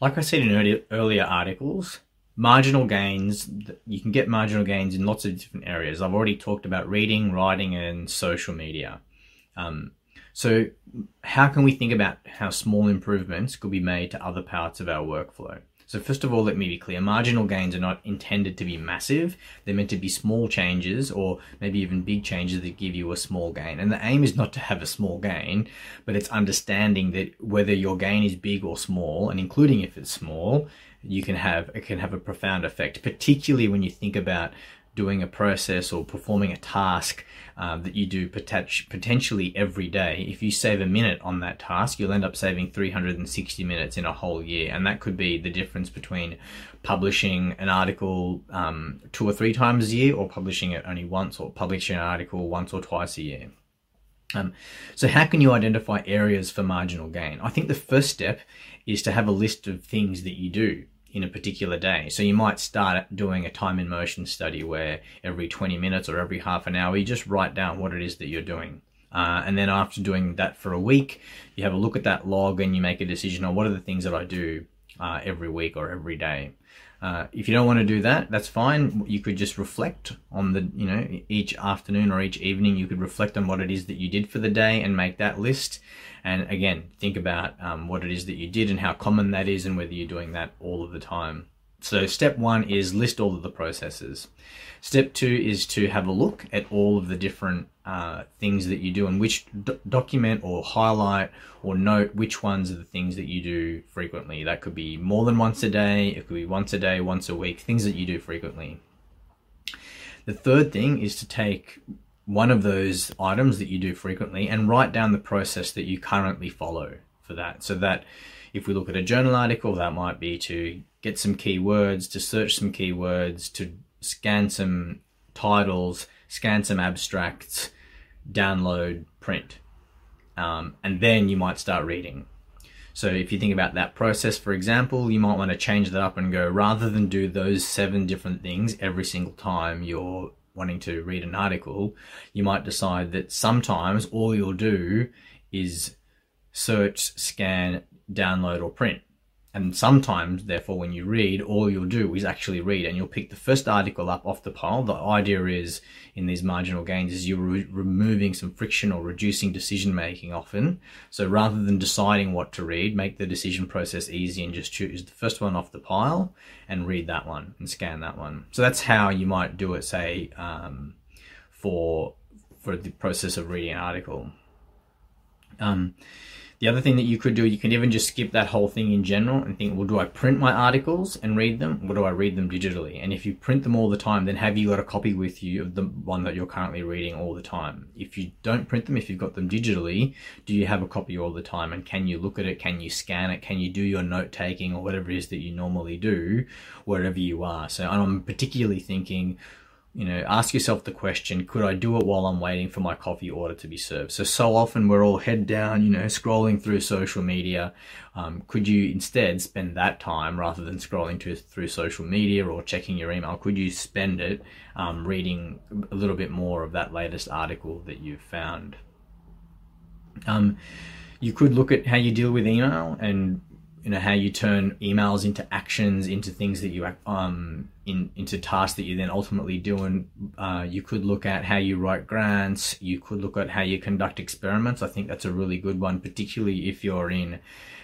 Like I said in earlier articles, marginal gains, you can get marginal gains in lots of different areas. I've already talked about reading, writing, and social media. Um, so, how can we think about how small improvements could be made to other parts of our workflow? So first of all, let me be clear. Marginal gains are not intended to be massive. They're meant to be small changes or maybe even big changes that give you a small gain. And the aim is not to have a small gain, but it's understanding that whether your gain is big or small, and including if it's small, you can have, it can have a profound effect, particularly when you think about doing a process or performing a task um, that you do potentially every day. If you save a minute on that task, you'll end up saving 360 minutes in a whole year. And that could be the difference between publishing an article um, two or three times a year or publishing it only once or publishing an article once or twice a year. Um, so how can you identify areas for marginal gain? I think the first step is to have a list of things that you do in a particular day. So you might start doing a time in motion study where every 20 minutes or every half an hour, you just write down what it is that you're doing. Uh, and then after doing that for a week, you have a look at that log and you make a decision on what are the things that I do uh, every week or every day. Uh, if you don't want to do that, that's fine. You could just reflect on the, you know, each afternoon or each evening, you could reflect on what it is that you did for the day and make that list. And again, think about um, what it is that you did and how common that is and whether you're doing that all of the time. So step one is list all of the processes. Step two is to have a look at all of the different uh, things that you do and which do- document or highlight or note which ones are the things that you do frequently. That could be more than once a day, it could be once a day, once a week, things that you do frequently. The third thing is to take one of those items that you do frequently and write down the process that you currently follow for that. So that if we look at a journal article, that might be to get some keywords, to search some keywords, to scan some titles, scan some abstracts, download, print. Um, and then you might start reading. So if you think about that process, for example, you might want to change that up and go rather than do those seven different things every single time you're wanting to read an article, you might decide that sometimes all you'll do is search, scan, download, or print. And sometimes, therefore, when you read, all you'll do is actually read and you'll pick the first article up off the pile. The idea is in these marginal gains is you're re- removing some friction or reducing decision making often. So rather than deciding what to read, make the decision process easy and just choose the first one off the pile and read that one and scan that one. So that's how you might do it, say, um, for, for the process of reading an article. Um, the other thing that you could do, you can even just skip that whole thing in general and think, well, do I print my articles and read them? Or do I read them digitally? And if you print them all the time, then have you got a copy with you of the one that you're currently reading all the time? If you don't print them, if you've got them digitally, do you have a copy all the time? And can you look at it? Can you scan it? Can you do your note taking or whatever it is that you normally do wherever you are? So I'm particularly thinking, you know, ask yourself the question, could I do it while I'm waiting for my coffee order to be served? So, so often we're all head down, you know, scrolling through social media. Um, could you instead spend that time rather than scrolling to, through social media or checking your email? Could you spend it um, reading a little bit more of that latest article that you've found? Um, you could look at how you deal with email and you know how you turn emails into actions into things that you um in into tasks that you then ultimately do. And uh, you could look at how you write grants. You could look at how you conduct experiments. I think that's a really good one particularly if you're in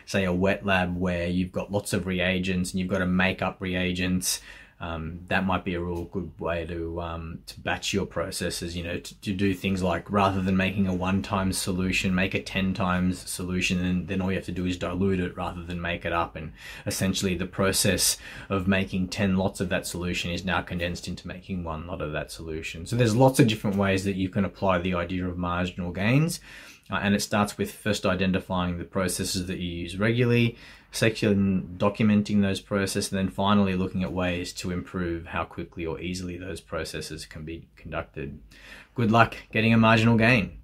say a wet lab where you've got lots of reagents and you've got to make up reagents um, that might be a real good way to um, to batch your processes. You know, to, to, do things like rather than making a one-time solution, make a ten times solution, and then all you have to do is dilute it rather than make it up. And essentially, the process of making ten lots of that solution is now condensed into making one lot of that solution. So there's lots of different ways that you can apply the idea of marginal gains. Uh, and it starts with first identifying the processes that you use regularly, section documenting those processes, and then finally looking at ways to improve how quickly or easily those processes can be conducted. Good luck getting a marginal gain.